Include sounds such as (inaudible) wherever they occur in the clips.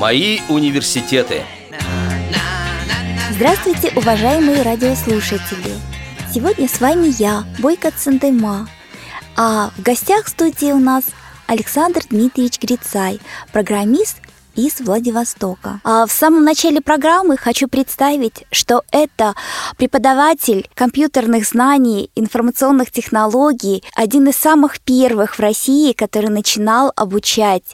Мои университеты. Здравствуйте, уважаемые радиослушатели! Сегодня с вами я, Бойко Цендема. А в гостях в студии у нас Александр Дмитриевич Грицай, программист из Владивостока. А в самом начале программы хочу представить, что это преподаватель компьютерных знаний, информационных технологий, один из самых первых в России, который начинал обучать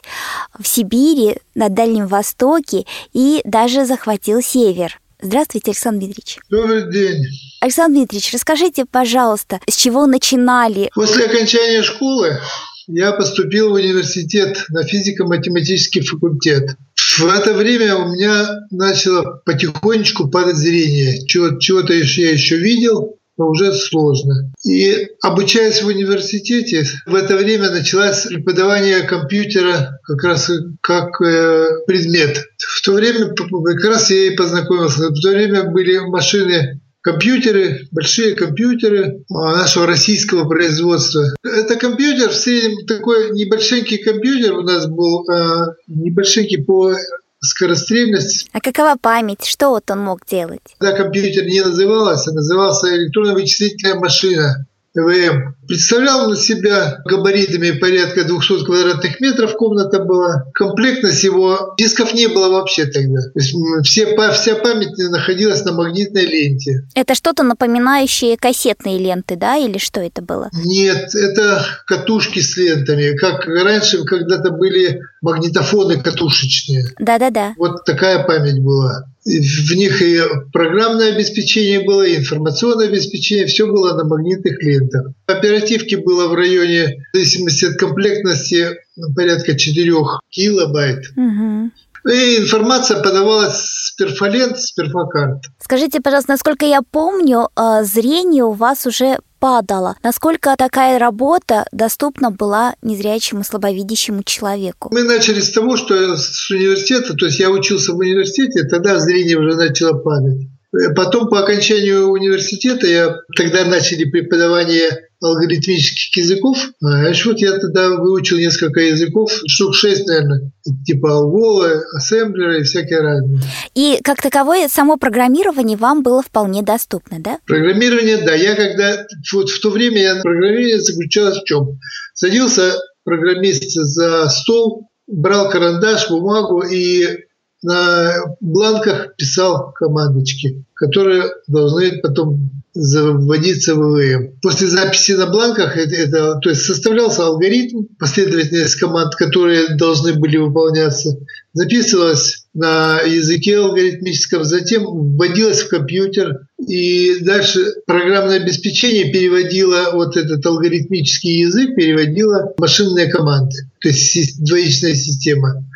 в Сибири, на Дальнем Востоке и даже захватил север. Здравствуйте, Александр Дмитриевич. Добрый день. Александр Дмитриевич, расскажите, пожалуйста, с чего начинали? После окончания школы я поступил в университет на физико-математический факультет. В это время у меня начало потихонечку падать зрение. Чего-то я еще видел, но уже сложно. И обучаясь в университете, в это время началось преподавание компьютера как раз как э, предмет. В то время как раз я и познакомился. В то время были машины компьютеры, большие компьютеры а, нашего российского производства. Это компьютер в среднем такой небольшенький компьютер у нас был, а, небольшенький по скорострельности. А какова память? Что вот он мог делать? Да, компьютер не назывался, а назывался электронно-вычислительная машина. ЭВМ. Представлял на себя габаритами порядка 200 квадратных метров комната была. Комплектность его, дисков не было вообще тогда. То есть все, вся память находилась на магнитной ленте. Это что-то напоминающее кассетные ленты, да, или что это было? Нет, это катушки с лентами. Как раньше когда-то были магнитофоны катушечные. Да-да-да. Вот такая память была в них и программное обеспечение было, и информационное обеспечение, все было на магнитных лентах. Оперативки было в районе, в зависимости от комплектности, порядка 4 килобайт. Угу. И информация подавалась с перфолент, с перфокарт. Скажите, пожалуйста, насколько я помню, а, зрение у вас уже падало. Насколько такая работа доступна была незрячему, слабовидящему человеку? Мы начали с того, что с университета, то есть я учился в университете, тогда зрение уже начало падать. Потом по окончанию университета я тогда начали преподавание алгоритмических языков. А вот я тогда выучил несколько языков, штук шесть, наверное, типа алголы, ассемблеры и всякие разные. И как таковое само программирование вам было вполне доступно, да? Программирование, да. Я когда вот в то время я программирование заключалось в чем? Садился программист за стол, брал карандаш, бумагу и на бланках писал командочки, которые должны потом заводиться в ВВМ. После записи на бланках это, это, то есть составлялся алгоритм, последовательность команд, которые должны были выполняться, записывалась на языке алгоритмическом, затем вводилась в компьютер, и дальше программное обеспечение переводило вот этот алгоритмический язык, переводило машинные команды, то есть двоичная система.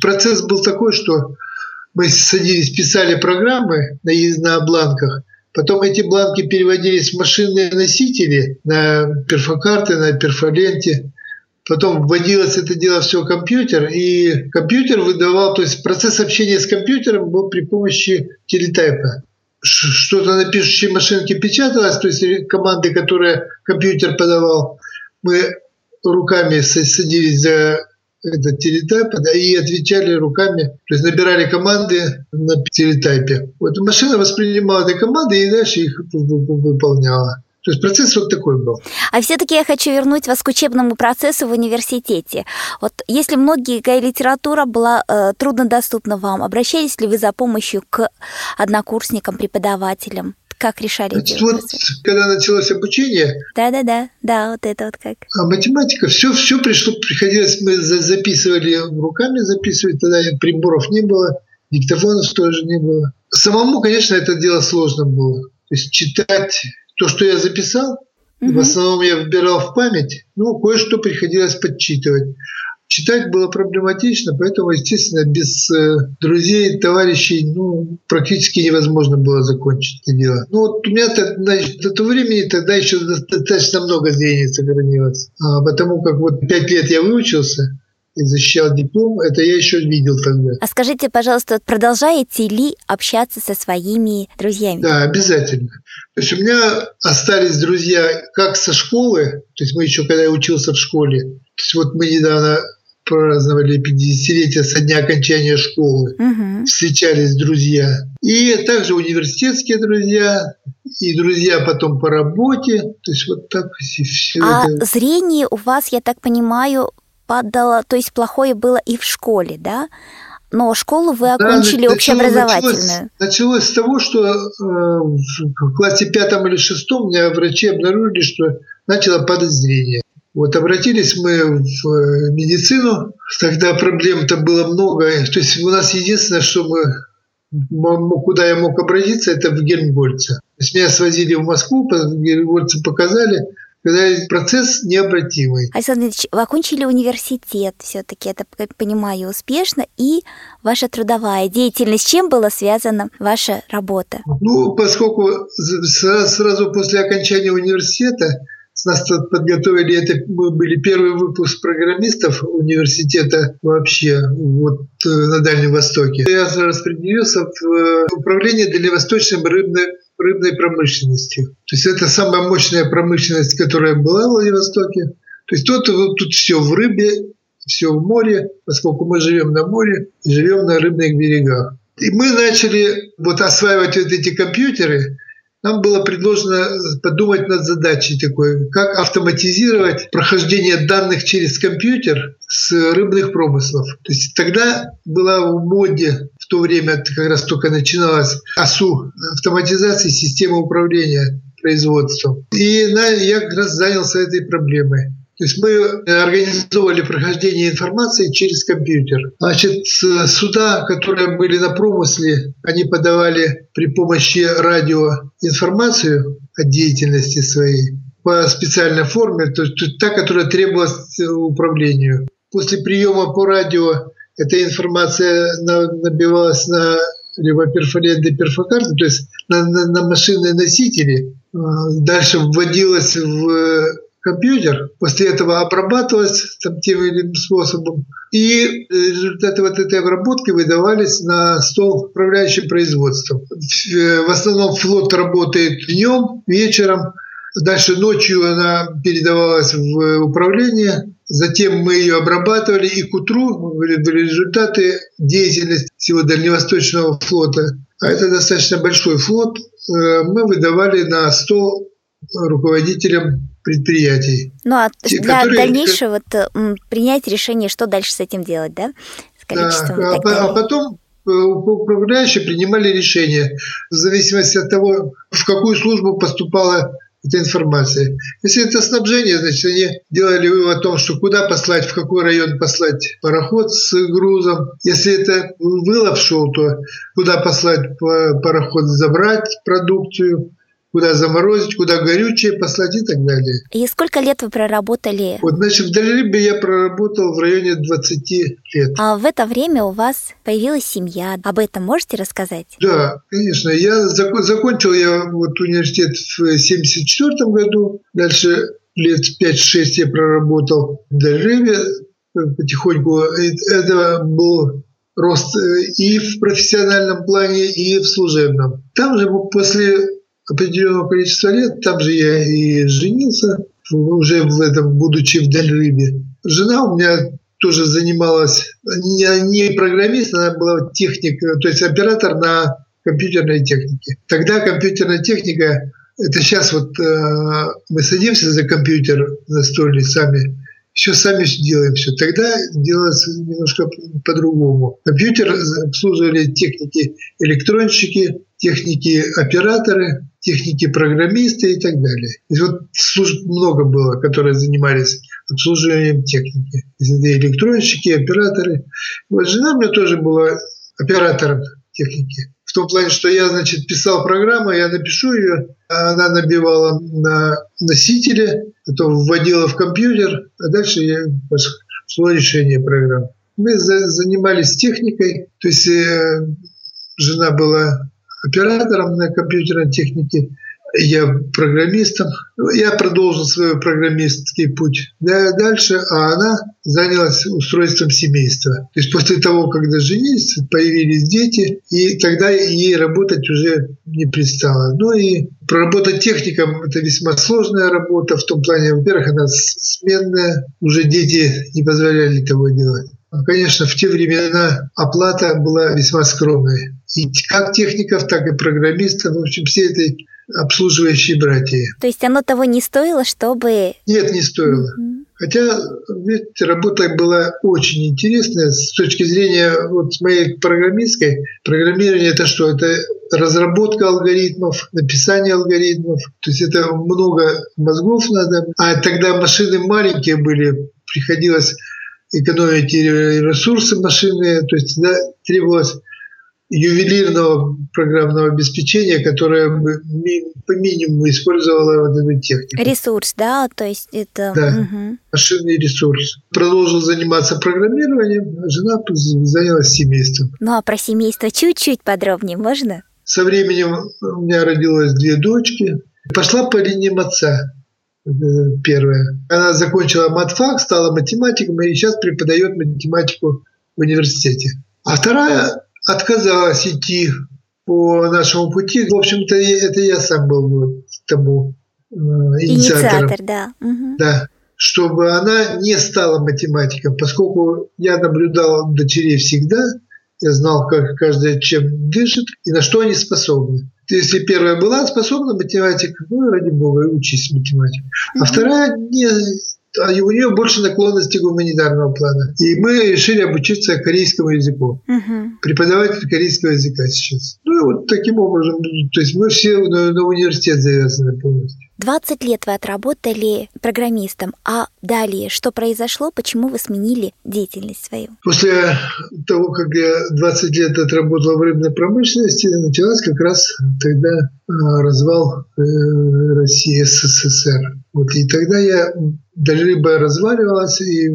Процесс был такой, что мы садились, писали программы на, на бланках, потом эти бланки переводились в машинные носители на перфокарты, на перфоленте, потом вводилось это дело все в компьютер, и компьютер выдавал, то есть процесс общения с компьютером был при помощи телетайпа. Что-то на пишущей машинке печаталось, то есть команды, которые компьютер подавал, мы руками садились за этот телетайп, и отвечали руками, то есть набирали команды на телетайпе. Вот машина воспринимала эти команды и дальше их выполняла. То есть процесс вот такой был. А все-таки я хочу вернуть вас к учебному процессу в университете. Вот если многие литература была э, труднодоступна вам, обращались ли вы за помощью к однокурсникам, преподавателям? Как решали Значит, вот, когда началось обучение... Да-да-да, да, вот это вот как. А математика, все, все пришло, приходилось, мы записывали руками, записывали, тогда приборов не было, диктофонов тоже не было. Самому, конечно, это дело сложно было. То есть читать то, что я записал, угу. в основном я вбирал в память, ну, кое-что приходилось подчитывать. Читать было проблематично, поэтому, естественно, без э, друзей, товарищей ну, практически невозможно было закончить это дело. Ну вот у меня значит, до того времени тогда еще достаточно много зрения сохранилось. А потому как вот пять лет я выучился, и защищал диплом, это я еще видел тогда. А скажите, пожалуйста, продолжаете ли общаться со своими друзьями? Да, обязательно. То есть у меня остались друзья как со школы, то есть мы еще когда я учился в школе, то есть вот мы недавно праздновали 50-летие со дня окончания школы. Угу. Встречались друзья. И также университетские друзья, и друзья потом по работе. То есть вот так все А это. зрение у вас, я так понимаю, падало, то есть плохое было и в школе, да? Но школу вы Да, окончили начало- общеобразовательную. Началось, началось с того, что э, в классе пятом или шестом меня врачи обнаружили, что начало падать зрение. Вот обратились мы в э, медицину, тогда проблем-то было много. То есть у нас единственное, что мы куда я мог обратиться, это в Гельмгольце. То есть меня свозили в Москву, в Гельмгольце показали, когда процесс необратимый. Александр Ильич, вы окончили университет все-таки, это понимаю, успешно, и ваша трудовая деятельность, чем была связана ваша работа? Ну, поскольку з- сра- сразу после окончания университета нас тут подготовили, это мы были первый выпуск программистов университета вообще вот э, на Дальнем Востоке. Я распределился в э, управление дальневосточной рыбной, рыбной промышленностью. То есть это самая мощная промышленность, которая была в Владивостоке. То есть тут, тут все в рыбе, все в море, поскольку мы живем на море и живем на рыбных берегах. И мы начали вот осваивать вот эти компьютеры. Нам было предложено подумать над задачей такой, как автоматизировать прохождение данных через компьютер с рыбных промыслов. То есть тогда была в моде то время, как раз только начиналась АСУ, автоматизация системы управления производством. И я как раз занялся этой проблемой. То есть мы организовывали прохождение информации через компьютер. Значит, суда, которые были на промысле, они подавали при помощи радио информацию о деятельности своей по специальной форме, то есть та, которая требовалась э, управлению. После приема по радио эта информация на- набивалась на либо перфолет перфокарты, то есть на, на, на машинные носители, э, дальше вводилась в компьютер, после этого обрабатывалась там, тем или иным способом, и результаты вот этой обработки выдавались на стол управляющим производством. Э, в основном флот работает днем, вечером, Дальше ночью она передавалась в управление, затем мы ее обрабатывали, и к утру были результаты деятельности всего Дальневосточного флота. А это достаточно большой флот. э, Мы выдавали на стол руководителям предприятий. Ну а Те, для которые- дальнейшего вот, принять решение, что дальше с этим делать, да? С количеством Да, а, а потом э, управляющие принимали решение в зависимости от того, в какую службу поступала эта информация. Если это снабжение, значит, они делали вывод о том, что куда послать, в какой район послать пароход с грузом. Если это вылов шел, то куда послать па- пароход забрать продукцию, куда заморозить, куда горючее послать и так далее. И сколько лет вы проработали? Вот, значит, в Дальрыбе я проработал в районе 20 лет. А в это время у вас появилась семья. Об этом можете рассказать? Да, конечно. Я зак- закончил я вот университет в 1974 году. Дальше лет 5-6 я проработал в Дальреве потихоньку. И Это был рост э, и в профессиональном плане, и в служебном. Там же после определенного количества лет, там же я и женился, уже в этом, будучи в Дальрыбе. Жена у меня тоже занималась, не, не программист, она была техник, то есть оператор на компьютерной технике. Тогда компьютерная техника, это сейчас вот э, мы садимся за компьютер настольный сами, все сами делаем все. Тогда делалось немножко по-другому. Компьютер обслуживали техники электронщики, техники операторы, техники программисты и так далее. Есть вот служб много было, которые занимались обслуживанием техники. Электронщики, операторы. Вот жена у меня тоже была оператором техники. В том плане, что я, значит, писал программу, я напишу ее, а она набивала на носителе, потом вводила в компьютер, а дальше я шло решение программы. Мы за, занимались техникой, то есть э, жена была оператором на компьютерной технике, я программистом. Я продолжил свой программистский путь дальше, а она занялась устройством семейства. То есть после того, когда женились, появились дети, и тогда ей работать уже не пристало. Ну и проработать техником – это весьма сложная работа в том плане, во-первых, она сменная, уже дети не позволяли того делать. Конечно, в те времена оплата была весьма скромной. И как техников, так и программистов, в общем, все этой обслуживающие братья. То есть оно того не стоило, чтобы... Нет, не стоило. Mm-hmm. Хотя ведь работа была очень интересная с точки зрения вот моей программистской. Программирование это что? Это разработка алгоритмов, написание алгоритмов. То есть это много мозгов надо. А тогда машины маленькие были, приходилось экономить ресурсы машины, то есть да, требовалось ювелирного программного обеспечения, которое бы по минимуму использовало вот эту технику. Ресурс, да, то есть это... Да, угу. машинный ресурс. Продолжил заниматься программированием, а жена занялась семейством. Ну а про семейство чуть-чуть подробнее можно? Со временем у меня родилось две дочки. Пошла по линии отца первая. Она закончила матфак, стала математиком и сейчас преподает математику в университете. А вторая отказалась идти по нашему пути. В общем-то, это я сам был тому э, инициатором. Инициатор, да. Угу. Да. Чтобы она не стала математиком, поскольку я наблюдал дочерей всегда, я знал, как каждая чем дышит и на что они способны. Если первая была способна математика, ну, ради бога, учись математике. А вторая не, а у нее больше наклонности гуманитарного плана. И мы решили обучиться корейскому языку. Угу. Преподаватель корейского языка сейчас. Ну и вот таким образом, то есть мы все на, на университет завязаны полностью. 20 лет вы отработали программистом, а далее что произошло, почему вы сменили деятельность свою? После того, как я 20 лет отработал в рыбной промышленности, началась как раз тогда а, развал э, России СССР. Вот, и тогда я, рыба разваливалась, и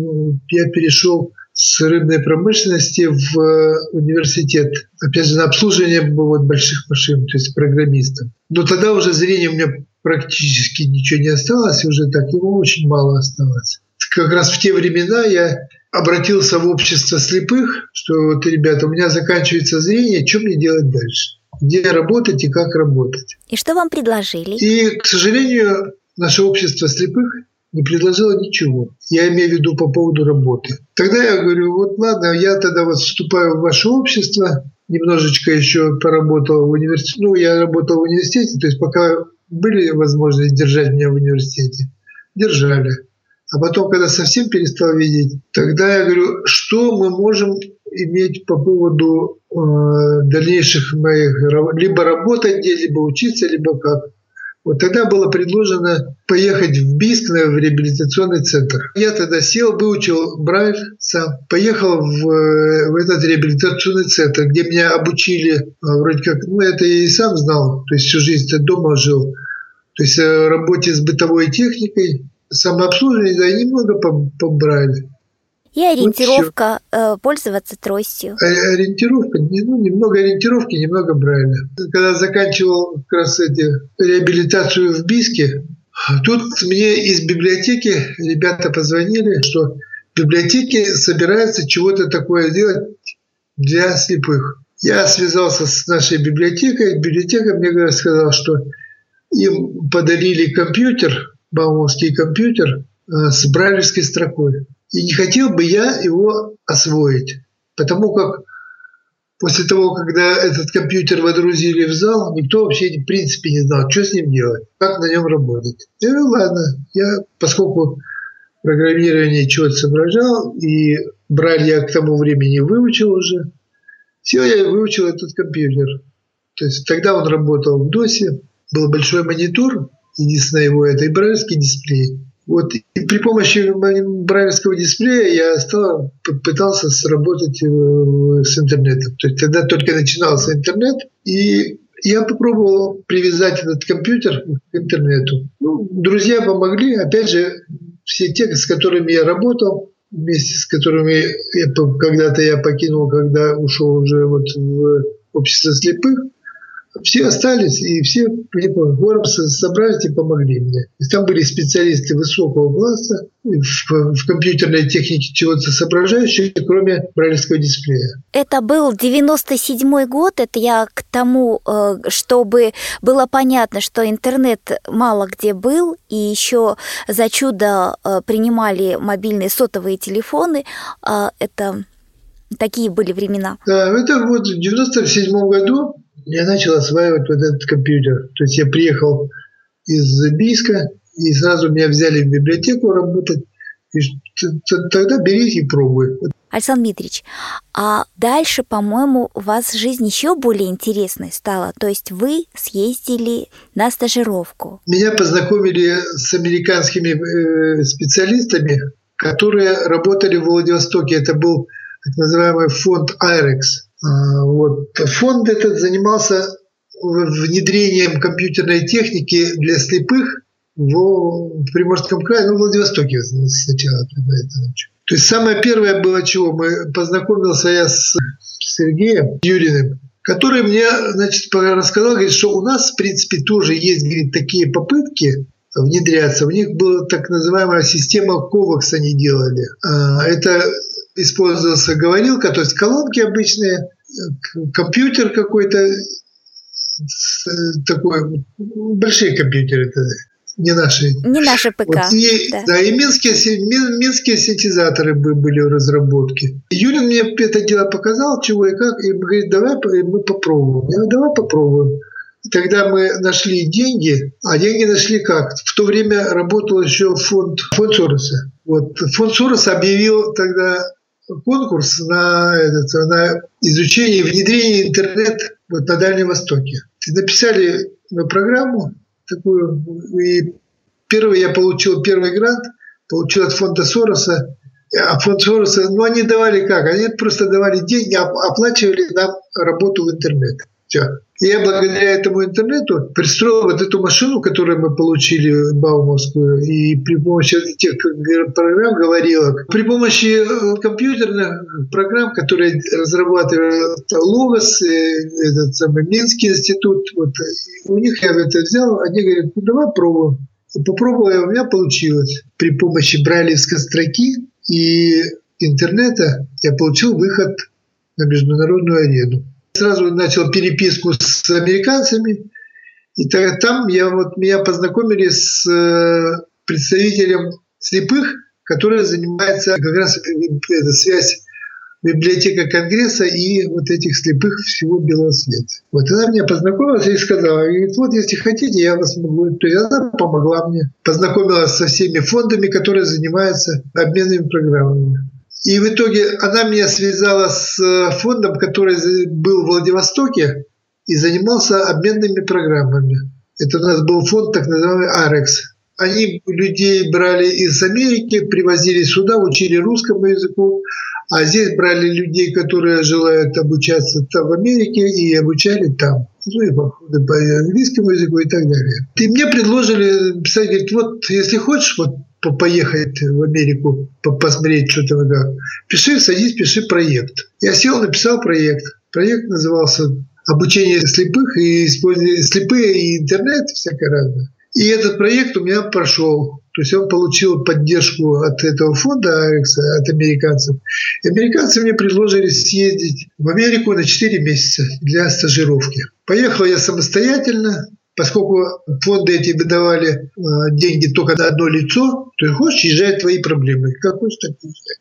я перешел с рыбной промышленности в э, университет. Опять же, на обслуживание вот больших машин, то есть программистом. Но тогда уже зрение у меня практически ничего не осталось, уже так его очень мало осталось. Как раз в те времена я обратился в общество слепых, что вот, ребята, у меня заканчивается зрение, что мне делать дальше? Где работать и как работать? И что вам предложили? И, к сожалению, наше общество слепых не предложило ничего. Я имею в виду по поводу работы. Тогда я говорю, вот ладно, я тогда вот вступаю в ваше общество, немножечко еще поработал в университете. Ну, я работал в университете, то есть пока были возможности держать меня в университете, держали. А потом, когда совсем перестал видеть, тогда я говорю, что мы можем иметь по поводу э, дальнейших моих либо работать где, либо учиться, либо как. Вот тогда было предложено поехать в Бийск в реабилитационный центр. Я тогда сел, выучил Брайль сам, поехал в, в этот реабилитационный центр, где меня обучили, а, вроде как, ну это я и сам знал, то есть всю жизнь дома жил, то есть э, работе с бытовой техникой, самообслуживание, да, немного по, по Брайлю. И ориентировка, вот пользоваться тростью. Ориентировка, ну, немного ориентировки, немного Брайля. Когда заканчивал как раз эти, реабилитацию в Биске, тут мне из библиотеки ребята позвонили, что в библиотеке собирается чего-то такое делать для слепых. Я связался с нашей библиотекой. Библиотека мне сказала, что им подарили компьютер, баумовский компьютер, э, с брайлевской строкой. И не хотел бы я его освоить, потому как после того, когда этот компьютер водрузили в зал, никто вообще в принципе не знал, что с ним делать, как на нем работать. И ну ладно, я, поскольку программирование чего-то соображал, и брали я к тому времени выучил уже, все, я выучил этот компьютер. То есть тогда он работал в DOS, был большой монитор, единственное его это и брайлевский дисплей. Вот и при помощи брайлевского дисплея я стал, пытался сработать э, с интернетом. То есть тогда только начинался интернет, и я попробовал привязать этот компьютер к интернету. Ну, друзья помогли. Опять же, все те, с которыми я работал, вместе с которыми когда-то я покинул, когда ушел уже вот в общество слепых, все остались, и все гором собрались и помогли мне. И там были специалисты высокого класса в, в компьютерной технике чего-то соображающие, кроме брайлевского дисплея. Это был 97 год, это я к тому, э, чтобы было понятно, что интернет мало где был, и еще за чудо э, принимали мобильные сотовые телефоны. А это такие были времена. Да, это вот в 97 году я начал осваивать вот этот компьютер. То есть я приехал из Бийска, и сразу меня взяли в библиотеку работать. И тогда бери и пробуй. Александр Дмитриевич, а дальше, по-моему, у вас жизнь еще более интересной стала. То есть вы съездили на стажировку. Меня познакомили с американскими э, специалистами, которые работали в Владивостоке. Это был так называемый фонд IREX. А, вот. Фонд этот занимался внедрением компьютерной техники для слепых в, Приморском крае, ну, в Владивостоке сначала. То есть самое первое было чего? Мы познакомился я с Сергеем Юриным, который мне значит, рассказал, говорит, что у нас, в принципе, тоже есть говорит, такие попытки внедряться. У них была так называемая система COVAX они делали. А, это использовался говорилка, то есть колонки обычные, компьютер какой-то такой, большие компьютеры это не наши. Не наши ПК. Вот, и, да. да, и минские, минские синтезаторы были в разработке. Юрин мне это дело показал, чего и как, и говорит, давай мы попробуем. Я говорю, давай попробуем. И тогда мы нашли деньги, а деньги нашли как? В то время работал еще фонд, фонд Сороса. Вот. Фонд Сороса объявил тогда конкурс на, этот, на изучение и внедрение интернет вот на Дальнем Востоке. И написали программу такую, и первый я получил первый грант, получил от фонда Сороса, а фонд Сороса, ну они давали как? Они просто давали деньги, оплачивали нам работу в интернет. Все. Я благодаря этому интернету пристроил вот эту машину, которую мы получили Баумовскую, и при помощи тех программ говорила, при помощи э, компьютерных программ, которые разрабатывает ЛОГОС, э, этот самый Минский институт, вот, у них я это взял, они говорят, ну давай пробуем. Попробовал, у меня получилось. При помощи брайлевской строки и интернета я получил выход на международную арену. Сразу начал переписку с американцами. И там я, вот, меня познакомили с э, представителем слепых, который занимается как раз это, связь библиотека Конгресса и вот этих слепых всего белого света. Вот она меня познакомила и сказала, говорит, вот если хотите, я вас могу. То есть она помогла мне, познакомилась со всеми фондами, которые занимаются обменными программами. И в итоге она меня связала с э, фондом, который был в Владивостоке и занимался обменными программами. Это у нас был фонд так называемый «Арекс». Они людей брали из Америки, привозили сюда, учили русскому языку, а здесь брали людей, которые желают обучаться там в Америке, и обучали там. Ну и походы по английскому языку и так далее. И мне предложили писать, говорит, вот если хочешь, вот поехать в Америку, посмотреть, что там как. Пиши, садись, пиши проект. Я сел, написал проект. Проект назывался «Обучение слепых и использование слепые и интернет, всякое разное». И этот проект у меня прошел. То есть он получил поддержку от этого фонда Алекса, от американцев. И американцы мне предложили съездить в Америку на 4 месяца для стажировки. Поехал я самостоятельно, поскольку фонды эти выдавали э, деньги только на одно лицо, то хочешь, езжай твои проблемы. Как хочешь, так.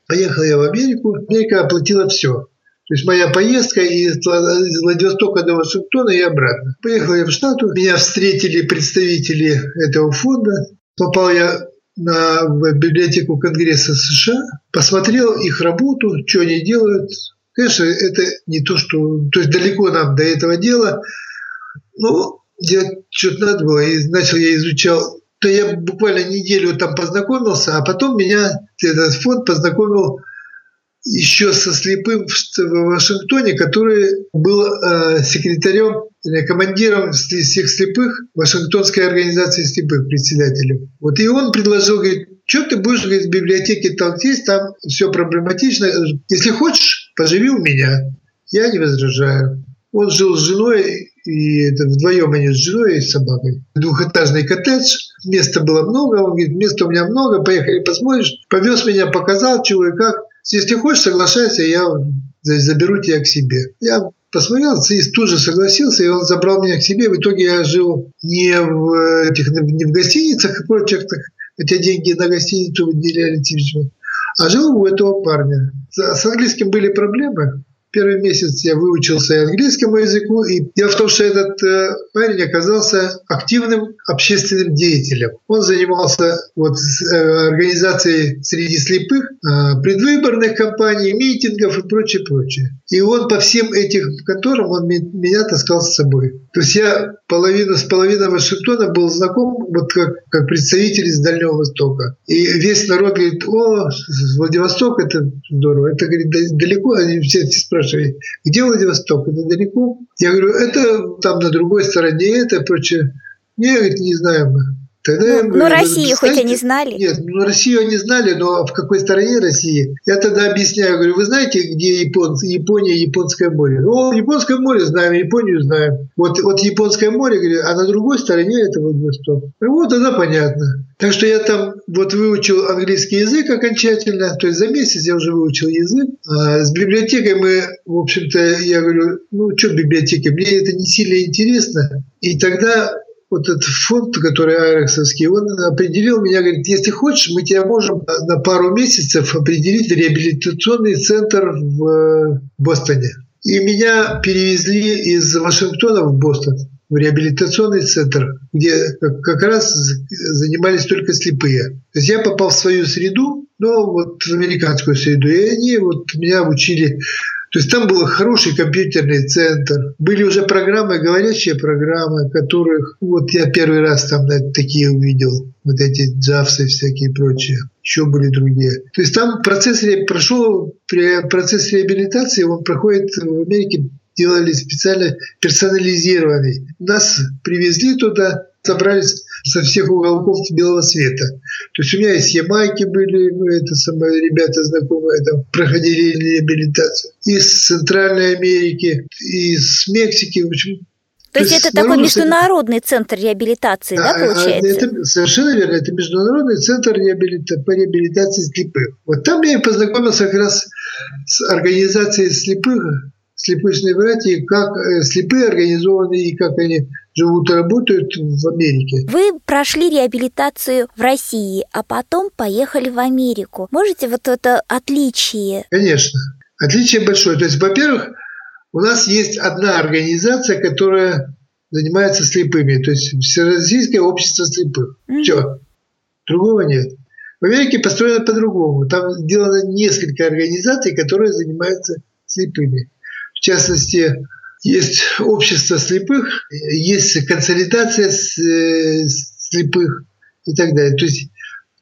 Поехал я в Америку, Америка оплатила все. То есть моя поездка из Владивостока до Вашингтона и обратно. Поехал я в Штату, меня встретили представители этого фонда. Попал я на, в библиотеку Конгресса США, посмотрел их работу, что они делают. Конечно, это не то, что... То есть далеко нам до этого дела. Ну, делать что-то надо было. И начал я изучал. То я буквально неделю там познакомился, а потом меня этот фонд познакомил еще со слепым в Вашингтоне, который был э, секретарем, или командиром всех слепых Вашингтонской организации слепых, председателем. Вот и он предложил, говорит, что ты будешь говорит, в библиотеке есть, там все проблематично. Если хочешь, поживи у меня. Я не возражаю. Он жил с женой и вдвоем они с женой и с собакой. Двухэтажный коттедж, места было много, он говорит, места у меня много, поехали посмотришь. Повез меня, показал, чего и как. Если хочешь, соглашайся, я заберу тебя к себе. Я посмотрел, и тут же согласился, и он забрал меня к себе. В итоге я жил не в, этих, не в гостиницах и прочих, хотя деньги на гостиницу выделяли, а жил у этого парня. С английским были проблемы, Первый месяц я выучился английскому языку, и дело в том, что этот э, парень оказался активным общественным деятелем. Он занимался вот, э, организацией среди слепых э, предвыборных кампаний, митингов и прочее, прочее. И он по всем этим конторам он меня таскал с собой. То есть я половину с половиной Вашингтона был знаком вот как, как представитель из Дальнего Востока. И весь народ говорит, о, Владивосток, это здорово. Это, говорит, далеко. Они все, спрашивают, где Владивосток, это далеко? Я говорю, это там на другой стороне, это прочее. Не, говорит, не знаем мы. Тогда ну, ну Россию хоть они знали? Нет, ну Россию они знали, но в какой стороне России? Я тогда объясняю, говорю, вы знаете, где Япон, Япония, Японское море? О, Японское море знаем, Японию знаем. Вот, вот Японское море, говорю, а на другой стороне это Владивосток. Вот тогда понятно. Так что я там вот выучил английский язык окончательно, то есть за месяц я уже выучил язык. А с библиотекой мы, в общем-то, я говорю, ну что библиотека, мне это не сильно интересно. И тогда вот этот фонд, который Айрексовский, он определил меня, говорит, если хочешь, мы тебя можем на пару месяцев определить в реабилитационный центр в э, Бостоне. И меня перевезли из Вашингтона в Бостон, в реабилитационный центр, где как раз занимались только слепые. То есть я попал в свою среду, но вот в американскую среду. И они вот меня обучили то есть там был хороший компьютерный центр. Были уже программы, говорящие программы, которых вот я первый раз там такие увидел. Вот эти джавсы всякие прочие. Еще были другие. То есть там процесс прошел, процесс реабилитации, он проходит в Америке делали специально персонализированный. Нас привезли туда, собрались со всех уголков белого света. То есть у меня из Ямайки были, это самые ребята знакомые, там проходили реабилитацию. Из Центральной Америки, из Мексики, в общем, то, То есть это такой международный центр реабилитации, да, а, получается? Это, совершенно верно. Это международный центр реабилита, по реабилитации слепых. Вот там я познакомился как раз с организацией слепых слепышные братья, как э, слепые организованы и как они живут и работают в Америке. Вы прошли реабилитацию в России, а потом поехали в Америку. Можете вот это отличие? Конечно. Отличие большое. То есть, во-первых, у нас есть одна организация, которая занимается слепыми, то есть Всероссийское общество слепых. Mm-hmm. Все. Другого нет. В Америке построено по-другому. Там сделано несколько организаций, которые занимаются слепыми частности, есть общество слепых, есть консолидация э, слепых и так далее. То есть,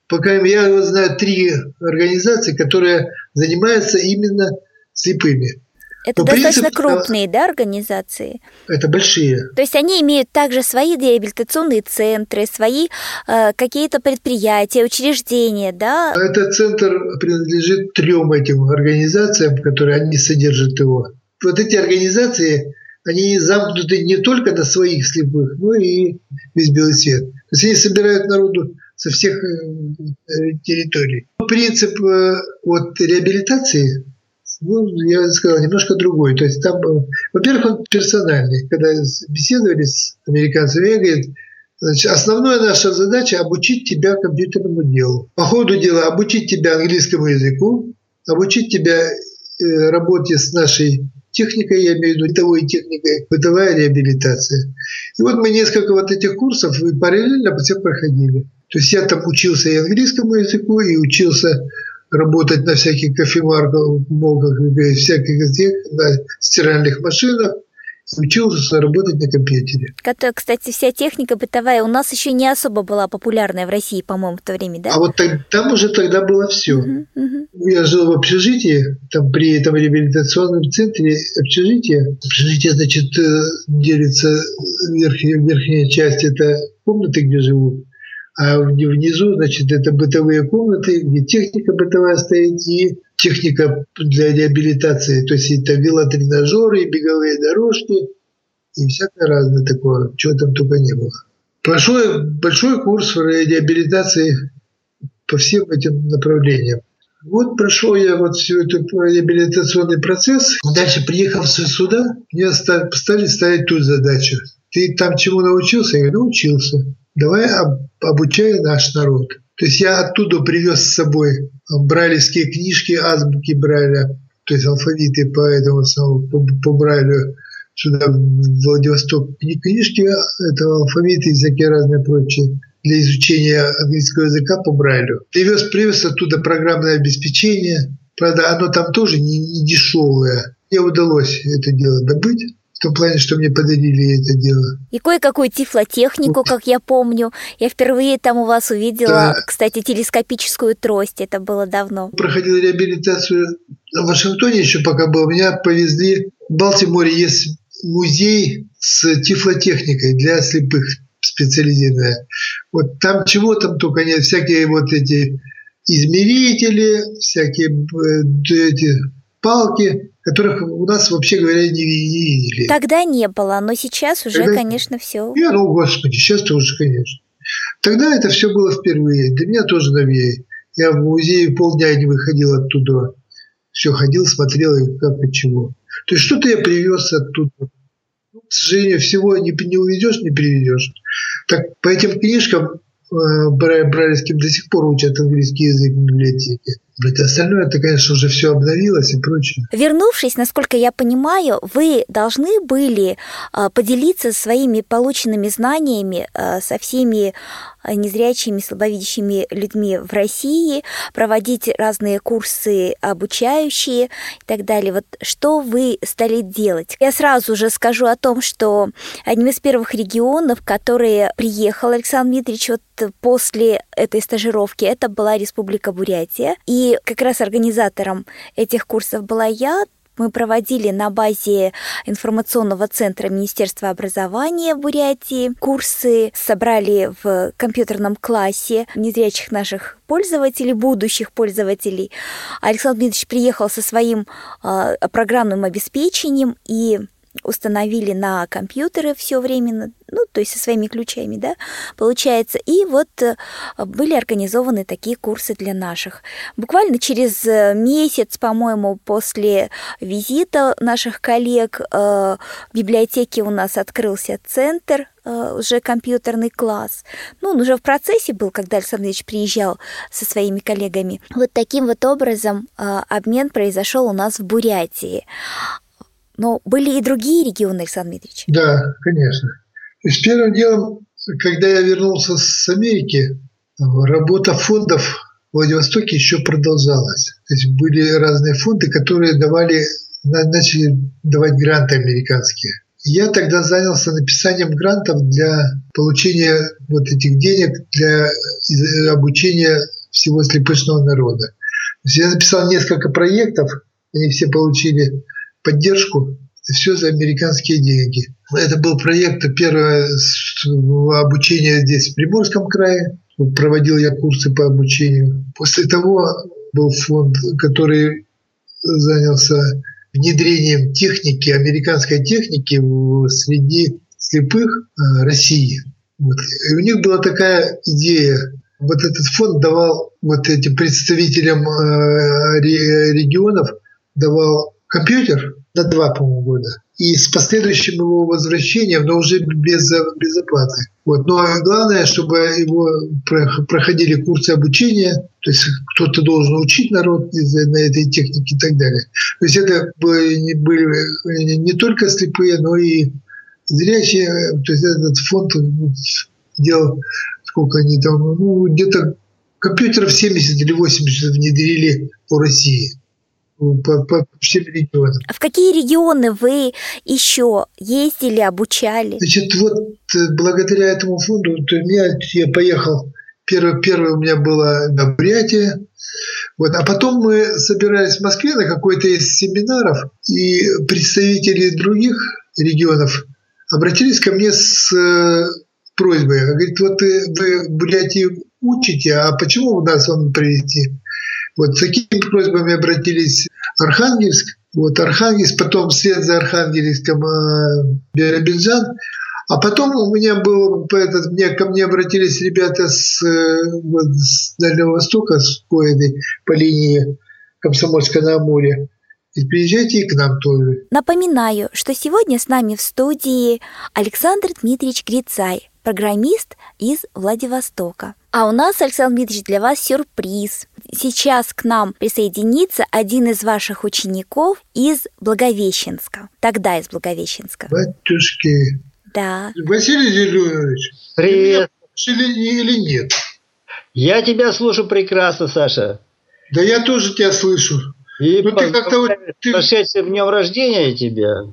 пока я знаю три организации, которые занимаются именно слепыми. Это Но достаточно принцип, крупные, да, организации? Это большие. То есть они имеют также свои реабилитационные центры, свои э, какие-то предприятия, учреждения, да? Этот центр принадлежит трем этим организациям, которые они содержат его вот эти организации, они замкнуты не только на своих слепых, но и весь белый свет. То есть они собирают народу со всех э, территорий. Принцип э, вот, реабилитации, ну, я сказал, немножко другой. То есть там, э, во-первых, он персональный. Когда беседовали с американцами, я говорю, Значит, основная наша задача – обучить тебя компьютерному делу. По ходу дела обучить тебя английскому языку, обучить тебя работе с нашей техникой, я имею в виду бытовой техникой, бытовая реабилитация. И вот мы несколько вот этих курсов параллельно все проходили. То есть я там учился и английскому языку, и учился работать на всяких кофемарках, всяких на стиральных машинах учился работать на компьютере. Это, кстати, вся техника бытовая у нас еще не особо была популярная в России, по-моему, в то время, да? А вот так, там уже тогда было все. Uh-huh, uh-huh. Я жил в общежитии, там при этом реабилитационном центре общежития. Общежитие, значит, э, делится, верхняя, верхняя часть – это комнаты, где живут, а внизу, значит, это бытовые комнаты, где техника бытовая стоит, и техника для реабилитации, то есть это велотренажеры, беговые дорожки, и всякое разное такое, чего там только не было. Большой, большой курс реабилитации по всем этим направлениям. Вот прошел я вот всю эту реабилитационный процесс. Дальше, приехав сюда, мне стали ставить ту задачу. Ты там чему научился? Я говорю, научился. Давай об, обучай наш народ. То есть я оттуда привез с собой брайлевские книжки, азбуки Брайля, то есть алфавиты по этому самому, по, по Брайлю сюда, в Владивосток. Книжки, это алфавиты и всякие разные прочие для изучения английского языка по Брайлю. Привез, привез оттуда программное обеспечение. Правда, оно там тоже не, не дешевое. Мне удалось это дело добыть. Том плане, что мне подарили это дело. И кое-какую тифлотехнику, как я помню. Я впервые там у вас увидела, да. кстати, телескопическую трость. Это было давно. Проходил реабилитацию в Вашингтоне еще пока был. Меня повезли. В Балтиморе есть музей с тифлотехникой для слепых специализированная. Вот там чего там только нет, всякие вот эти измерители, всякие э, эти палки, которых у нас, вообще говоря, не, не видели. Тогда не было, но сейчас уже, Тогда... конечно, все. Не, ну, господи, сейчас тоже, конечно. Тогда это все было впервые. Для меня тоже новее. Я в музее полдня не выходил оттуда. Все ходил, смотрел, как и чего. То есть что-то я привез оттуда к сожалению, всего не, не уведешь, не приведешь. Так по этим книжкам э, брайлевским до сих пор учат английский язык в библиотеке. Остальное, это, конечно, уже все обновилось и прочее. Вернувшись, насколько я понимаю, вы должны были а, поделиться своими полученными знаниями а, со всеми а, незрячими, слабовидящими людьми в России, проводить разные курсы обучающие и так далее. Вот что вы стали делать? Я сразу же скажу о том, что одним из первых регионов, которые приехал Александр Дмитриевич вот после этой стажировки, это была Республика Бурятия. И и как раз организатором этих курсов была я, мы проводили на базе информационного центра Министерства образования Бурятии курсы, собрали в компьютерном классе незрячих наших пользователей, будущих пользователей. Александр Дмитриевич приехал со своим э, программным обеспечением и установили на компьютеры все время, ну, то есть со своими ключами, да, получается. И вот э, были организованы такие курсы для наших. Буквально через э, месяц, по-моему, после визита наших коллег э, в библиотеке у нас открылся центр уже компьютерный класс. Ну, он уже в процессе был, когда Александр Ильич приезжал со своими коллегами. Вот таким вот образом обмен произошел у нас в Бурятии. Но были и другие регионы, Александр Дмитриевич? Да, конечно. То есть первым делом, когда я вернулся с Америки, работа фондов в Владивостоке еще продолжалась. То есть были разные фонды, которые давали, начали давать гранты американские. Я тогда занялся написанием грантов для получения вот этих денег для обучения всего слепышного народа. То есть я написал несколько проектов, они все получили поддержку. Все за американские деньги. Это был проект первое обучение здесь в Приморском крае. Проводил я курсы по обучению. После того был фонд, который занялся внедрением техники, американской техники среди слепых э, России. Вот. И у них была такая идея. Вот этот фонд давал вот этим представителям э, регионов давал компьютер на два, по-моему, года. И с последующим его возвращением, но уже без, без оплаты. Вот. Но главное, чтобы его проходили курсы обучения, то есть кто-то должен учить народ на этой технике и так далее. То есть это были не только слепые, но и зрячие. То есть этот фонд делал, сколько они там, ну, где-то компьютеров 70 или 80 внедрили по России по, по всем регионам. А в какие регионы вы еще ездили, обучали? Значит, вот э, благодаря этому фонду, то я, я поехал, первое, первое у меня было Бурятия, вот. А потом мы собирались в Москве на какой-то из семинаров, и представители других регионов обратились ко мне с э, просьбой. Говорит, вот вы в Бурятии учите, а почему у нас вам привезти? Вот с такими просьбами обратились Архангельск, Вот Архангельск, потом вслед за Архангельском э, Биробиджан. А потом у меня был этот, мне, ко мне обратились ребята с, э, вот, с Дальнего Востока, с Коиной по линии Комсомольска на Амуре. И приезжайте и к нам тоже. Напоминаю, что сегодня с нами в студии Александр Дмитриевич Грицай, программист из Владивостока. А у нас, Александр Дмитриевич, для вас сюрприз. Сейчас к нам присоединится один из ваших учеников из Благовещенска. Тогда из Благовещенска. Батюшки. Да. Василий Зеленович. Привет. Или, или нет? Я тебя слушаю прекрасно, Саша. Да я тоже тебя слышу. И ну, ты как-то вот, ты... прошедшим днем рождения тебя.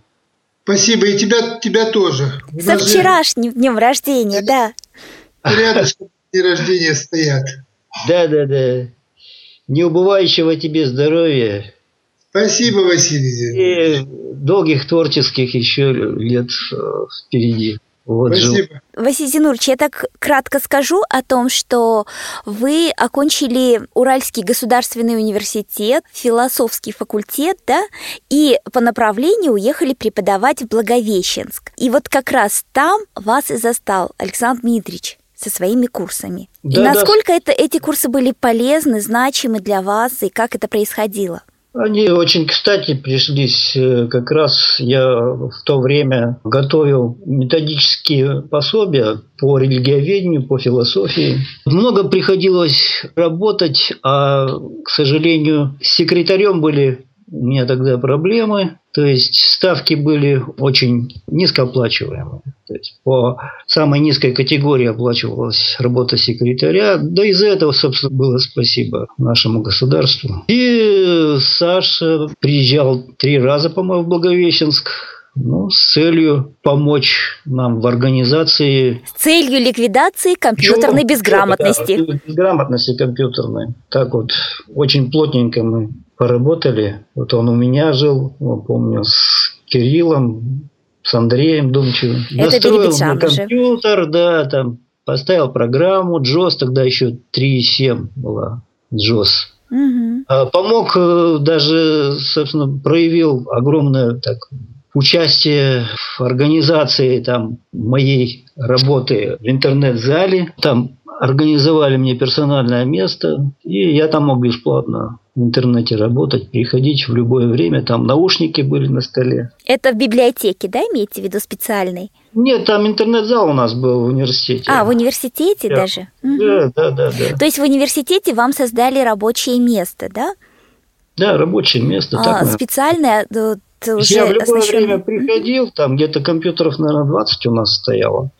Спасибо, и тебя, тебя тоже. Со вчерашним днем рождения, да. Рядышком (laughs) дни рождения стоят. Да, да, да. Неубывающего тебе здоровья. Спасибо, Василий. И долгих творческих еще лет э, впереди. Вот Спасибо. Василий Зинурович, я так кратко скажу о том, что вы окончили Уральский государственный университет, философский факультет, да, и по направлению уехали преподавать в Благовещенск. И вот как раз там вас и застал Александр Дмитриевич со своими курсами. Да, и насколько да. это, эти курсы были полезны, значимы для вас, и как это происходило? Они очень кстати пришлись. Э, как раз я в то время готовил методические пособия по религиоведению, по философии. Много приходилось работать, а, к сожалению, секретарем были у меня тогда проблемы, то есть ставки были очень низкооплачиваемые. То есть по самой низкой категории оплачивалась работа секретаря, да из-за этого, собственно, было спасибо нашему государству. И Саша приезжал три раза, по-моему, в Благовещенск, ну, с целью помочь нам в организации. С целью ликвидации компьютерной Чего? безграмотности. Да, безграмотности компьютерной. Так вот, очень плотненько мы поработали. Вот он у меня жил, помню, с Кириллом, с Андреем Думчевым. Это Настроил на компьютер, уже. да, там поставил программу JOS, тогда еще 3.7 была JOS. Угу. Помог э, даже, собственно, проявил огромное так, участие в организации там, моей работы в интернет-зале. Там организовали мне персональное место, и я там мог бесплатно в интернете работать, приходить в любое время. Там наушники были на столе. Это в библиотеке, да, имеете в виду специальный? Нет, там интернет-зал у нас был в университете. А, в университете да. даже? Да, да, да, да. То есть в университете вам создали рабочее место, да? Да, рабочее место. А, так специальное уже Я в любое оснащен... время приходил, там где-то компьютеров, наверное, 20 у нас стояло.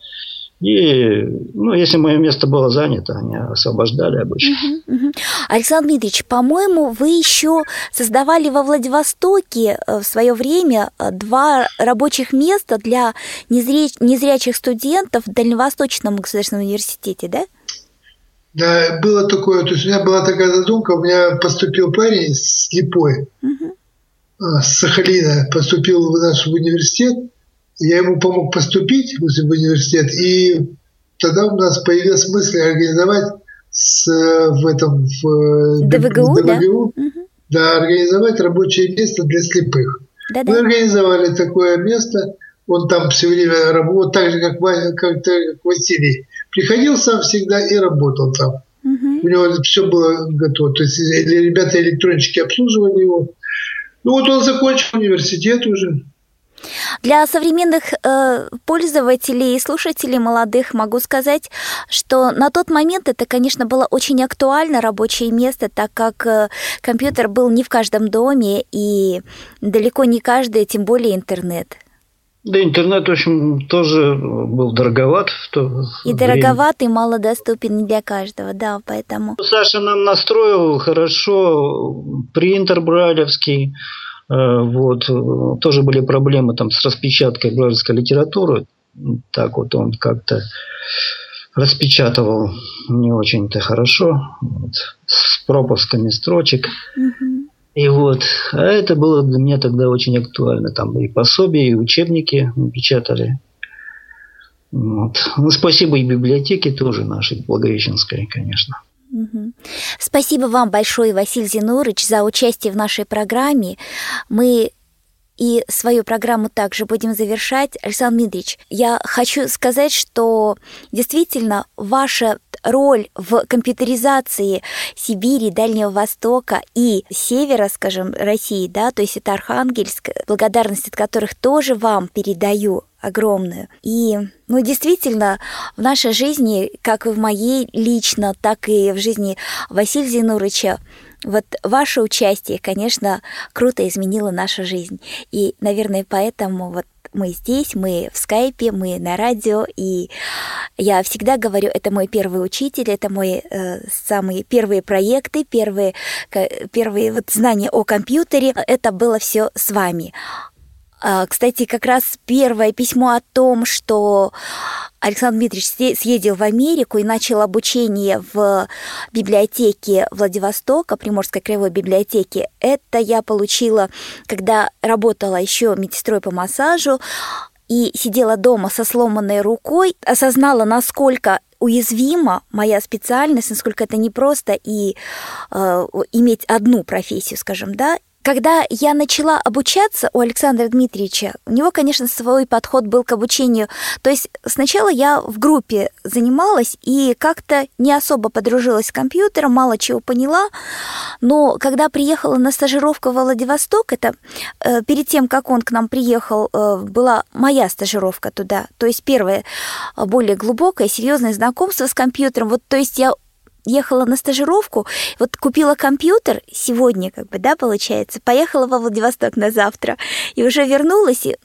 И, ну, если мое место было занято, они освобождали обычно. Угу, угу. Александр Дмитриевич, по-моему, вы еще создавали во Владивостоке э, в свое время э, два рабочих места для незря... незрячих студентов в Дальневосточном государственном университете, да? Да, было такое. То есть у меня была такая задумка. У меня поступил парень слепой угу. с Сахалина, поступил в наш университет я ему помог поступить в университет, и тогда у нас появилась мысль организовать с, в этом в ДВГУ, ДВГУ да? да, организовать рабочее место для слепых. Да, Мы организовали такое место, он там все время работал, так же, как, как, как Василий. Приходил сам всегда и работал там. Угу. У него все было готово. То есть ребята электронщики обслуживали его. Ну вот он закончил университет уже. Для современных э, пользователей и слушателей молодых могу сказать, что на тот момент это, конечно, было очень актуально рабочее место, так как э, компьютер был не в каждом доме и далеко не каждый, тем более интернет. Да, интернет, в общем, тоже был дороговат в то И время. дороговат, и малодоступен не для каждого, да, поэтому... Саша нам настроил хорошо принтер брайлевский, Э, вот. Тоже были проблемы там с распечаткой брайлевской литературы. Так вот он как-то распечатывал не очень-то хорошо, вот, с пропусками строчек. И вот, а это было для меня тогда очень актуально. Там и пособия, и учебники печатали. Вот. Ну, спасибо и библиотеке тоже нашей, Благовещенской, конечно. Спасибо вам большое, Василий Зинурыч, за участие в нашей программе. Мы и свою программу также будем завершать. Александр Дмитриевич, я хочу сказать, что действительно ваша роль в компьютеризации Сибири, Дальнего Востока и севера, скажем, России, да, то есть это Архангельск, благодарность от которых тоже вам передаю огромную. И, ну, действительно, в нашей жизни, как и в моей лично, так и в жизни Василия Зинурыча, вот ваше участие, конечно, круто изменило нашу жизнь. И, наверное, поэтому вот мы здесь, мы в скайпе, мы на радио, и я всегда говорю, это мой первый учитель, это мои э, самые первые проекты, первые, первые вот знания о компьютере, это было все с вами. А, кстати, как раз первое письмо о том, что Александр Дмитриевич съездил в Америку и начал обучение в библиотеке Владивостока, Приморской краевой библиотеке, это я получила, когда работала еще медсестрой по массажу, и сидела дома со сломанной рукой, осознала, насколько уязвима моя специальность, насколько это непросто и э, иметь одну профессию, скажем, да, когда я начала обучаться у Александра Дмитриевича, у него, конечно, свой подход был к обучению. То есть сначала я в группе занималась и как-то не особо подружилась с компьютером, мало чего поняла. Но когда приехала на стажировку в Владивосток, это э, перед тем, как он к нам приехал, э, была моя стажировка туда. То есть первое более глубокое, серьезное знакомство с компьютером. Вот, то есть я ехала на стажировку, вот купила компьютер сегодня, как бы, да, получается, поехала во Владивосток на завтра, и уже вернулась, и,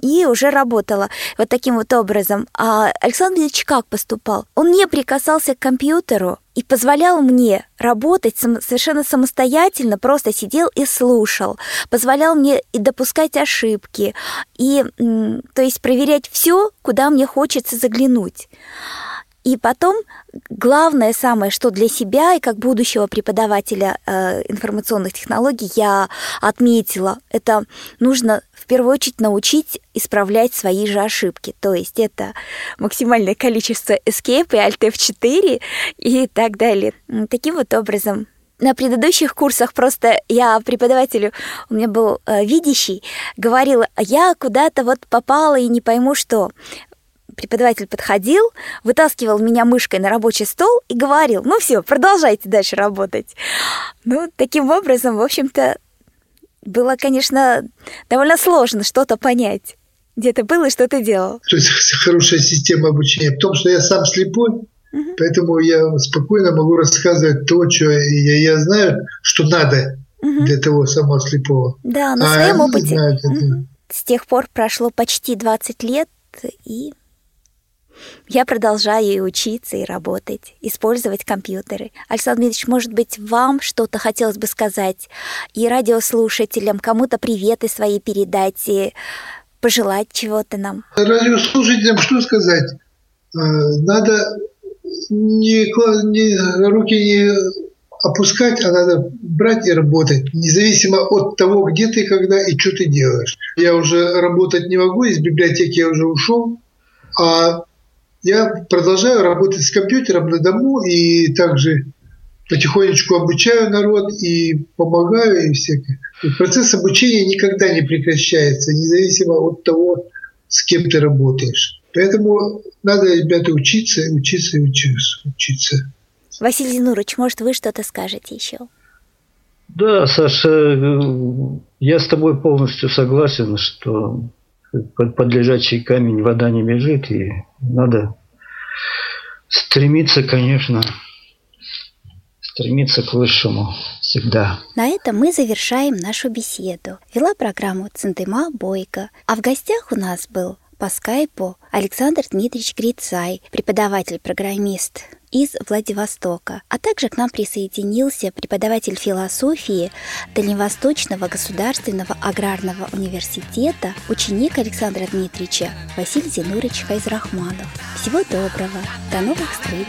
и уже работала вот таким вот образом. А Александр Ильич как поступал? Он не прикасался к компьютеру, и позволял мне работать совершенно самостоятельно, просто сидел и слушал, позволял мне и допускать ошибки, и, то есть проверять все, куда мне хочется заглянуть. И потом главное самое, что для себя и как будущего преподавателя э, информационных технологий я отметила, это нужно в первую очередь научить исправлять свои же ошибки. То есть это максимальное количество escape и alt F4 и так далее. Таким вот образом на предыдущих курсах просто я преподавателю, у меня был э, видящий, говорила, я куда-то вот попала и не пойму что преподаватель подходил, вытаскивал меня мышкой на рабочий стол и говорил, ну все, продолжайте дальше работать. Ну, таким образом, в общем-то, было, конечно, довольно сложно что-то понять. Где ты был и что ты делал. То есть хорошая система обучения. В том, что я сам слепой, угу. поэтому я спокойно могу рассказывать то, что я, я знаю, что надо угу. для того самого слепого. Да, на а своем опыте. Угу. С тех пор прошло почти 20 лет, и я продолжаю и учиться, и работать, использовать компьютеры. Александр Дмитриевич, может быть, вам что-то хотелось бы сказать, и радиослушателям, кому-то приветы свои передать, и пожелать чего-то нам? Радиослушателям что сказать? Э, надо не, не, руки не опускать, а надо брать и работать, независимо от того, где ты, когда и что ты делаешь. Я уже работать не могу, из библиотеки я уже ушел, а я продолжаю работать с компьютером на дому и также потихонечку обучаю народ и помогаю и всякое. И процесс обучения никогда не прекращается, независимо от того, с кем ты работаешь. Поэтому надо, ребята, учиться, учиться и учиться. учиться. Василий Зинурович, может, вы что-то скажете еще? Да, Саша, я с тобой полностью согласен, что под лежачий камень вода не бежит, и надо стремиться, конечно, стремиться к высшему всегда. На этом мы завершаем нашу беседу. Вела программу Центыма Бойко, а в гостях у нас был по скайпу Александр Дмитриевич Грицай, преподаватель-программист из Владивостока. А также к нам присоединился преподаватель философии Дальневосточного государственного аграрного университета, ученик Александра Дмитриевича Василий Зинурович Хайзрахманов. Всего доброго, до новых встреч!